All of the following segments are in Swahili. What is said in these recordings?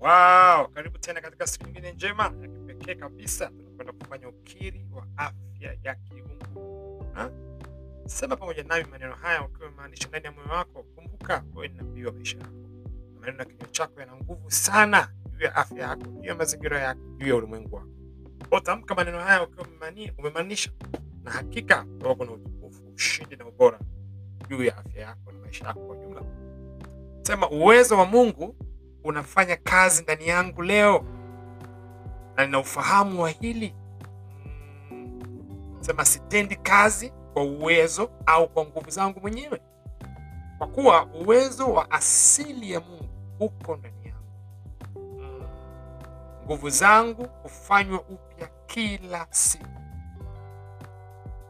Wow, karibu tena katika siku nyingine njema ya kipekee kabisa. Tunakwenda kufanya ukiri wa afya ya kiungu. Sema pamoja nami maneno haya ukiwa umaanisha ndani ya moyo wako. Kumbuka wewe ni nabii wa maisha yako. Maneno ya kinywa chako yana nguvu sana juu ya afya yako, juu ya mazingira yako, juu ya ulimwengu wako. Utamka maneno haya ukiwa umemaanisha, na hakika utakuwa na utukufu, ushindi na ubora juu ya afya yako na maisha yako kwa jumla. Sema uwezo wa Mungu unafanya kazi ndani yangu leo na nina ufahamu wa hili. Mm. Sema sitendi kazi kwa uwezo au kwa nguvu zangu mwenyewe, kwa kuwa uwezo wa asili ya Mungu uko ndani yangu. Mm. Nguvu zangu hufanywa upya kila siku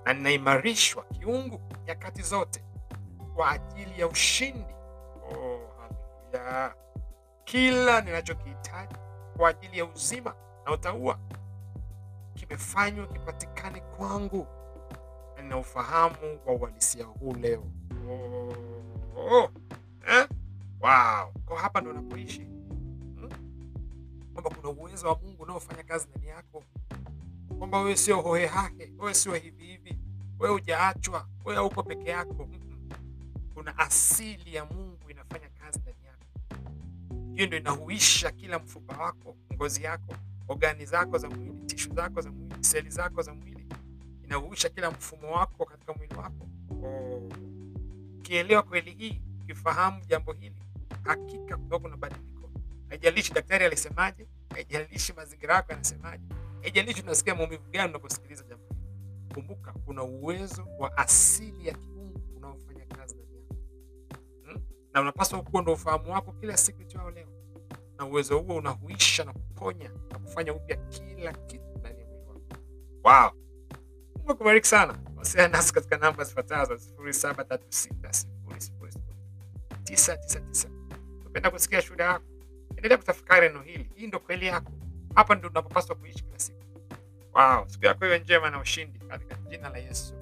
na ninaimarishwa kiungu nyakati zote kwa ajili ya ushindi. Oh! Kila ninachokihitaji kwa ajili ya uzima na utaua kimefanywa kipatikane kwangu, na nina ufahamu wa uhalisia huu leo. Oh, oh, eh? Wow. Kwa hapa ndo napoishi hmm? kwamba kuna uwezo wa Mungu unaofanya kazi ndani yako, kwamba wewe sio hohehahe, wewe sio hivi hivi, wewe hujaachwa, wewe hauko peke yako. Kuna asili ya Mungu inafanya kazi ndani hiyo ndio inahuisha kila mfupa wako, ngozi yako, ogani zako za mwili, tishu zako za mwili, seli zako za mwili, inahuisha kila mfumo wako katika mwili wako. Ukielewa kweli hii, ukifahamu jambo hili, hakika kutakuwa kuna badiliko. Haijalishi daktari alisemaje, haijalishi mazingira yako yanasemaje, haijalishi unasikia maumivu gani unaposikiliza jambo hili. Kumbuka, kuna uwezo wa asili ya na unapaswa kuwa ndo ufahamu wako kila siku itwao leo, na uwezo huo unahuisha na kuponya na kufanya upya kila kitu ndani ya mwili wako. Wow, Mungu akubariki sana. Wasiliana nasi katika namba zifuatazo: sifuri saba tatu sita sifuri sifuri sifuri tisa tisa tisa. Napenda kusikia shuhuda yako. Endelea kutafakari neno hili. Hii ndo kweli yako, hapa ndo unapopaswa kuishi kila siku. Wow, siku yako iwe njema na ushindi katika jina la Yesu.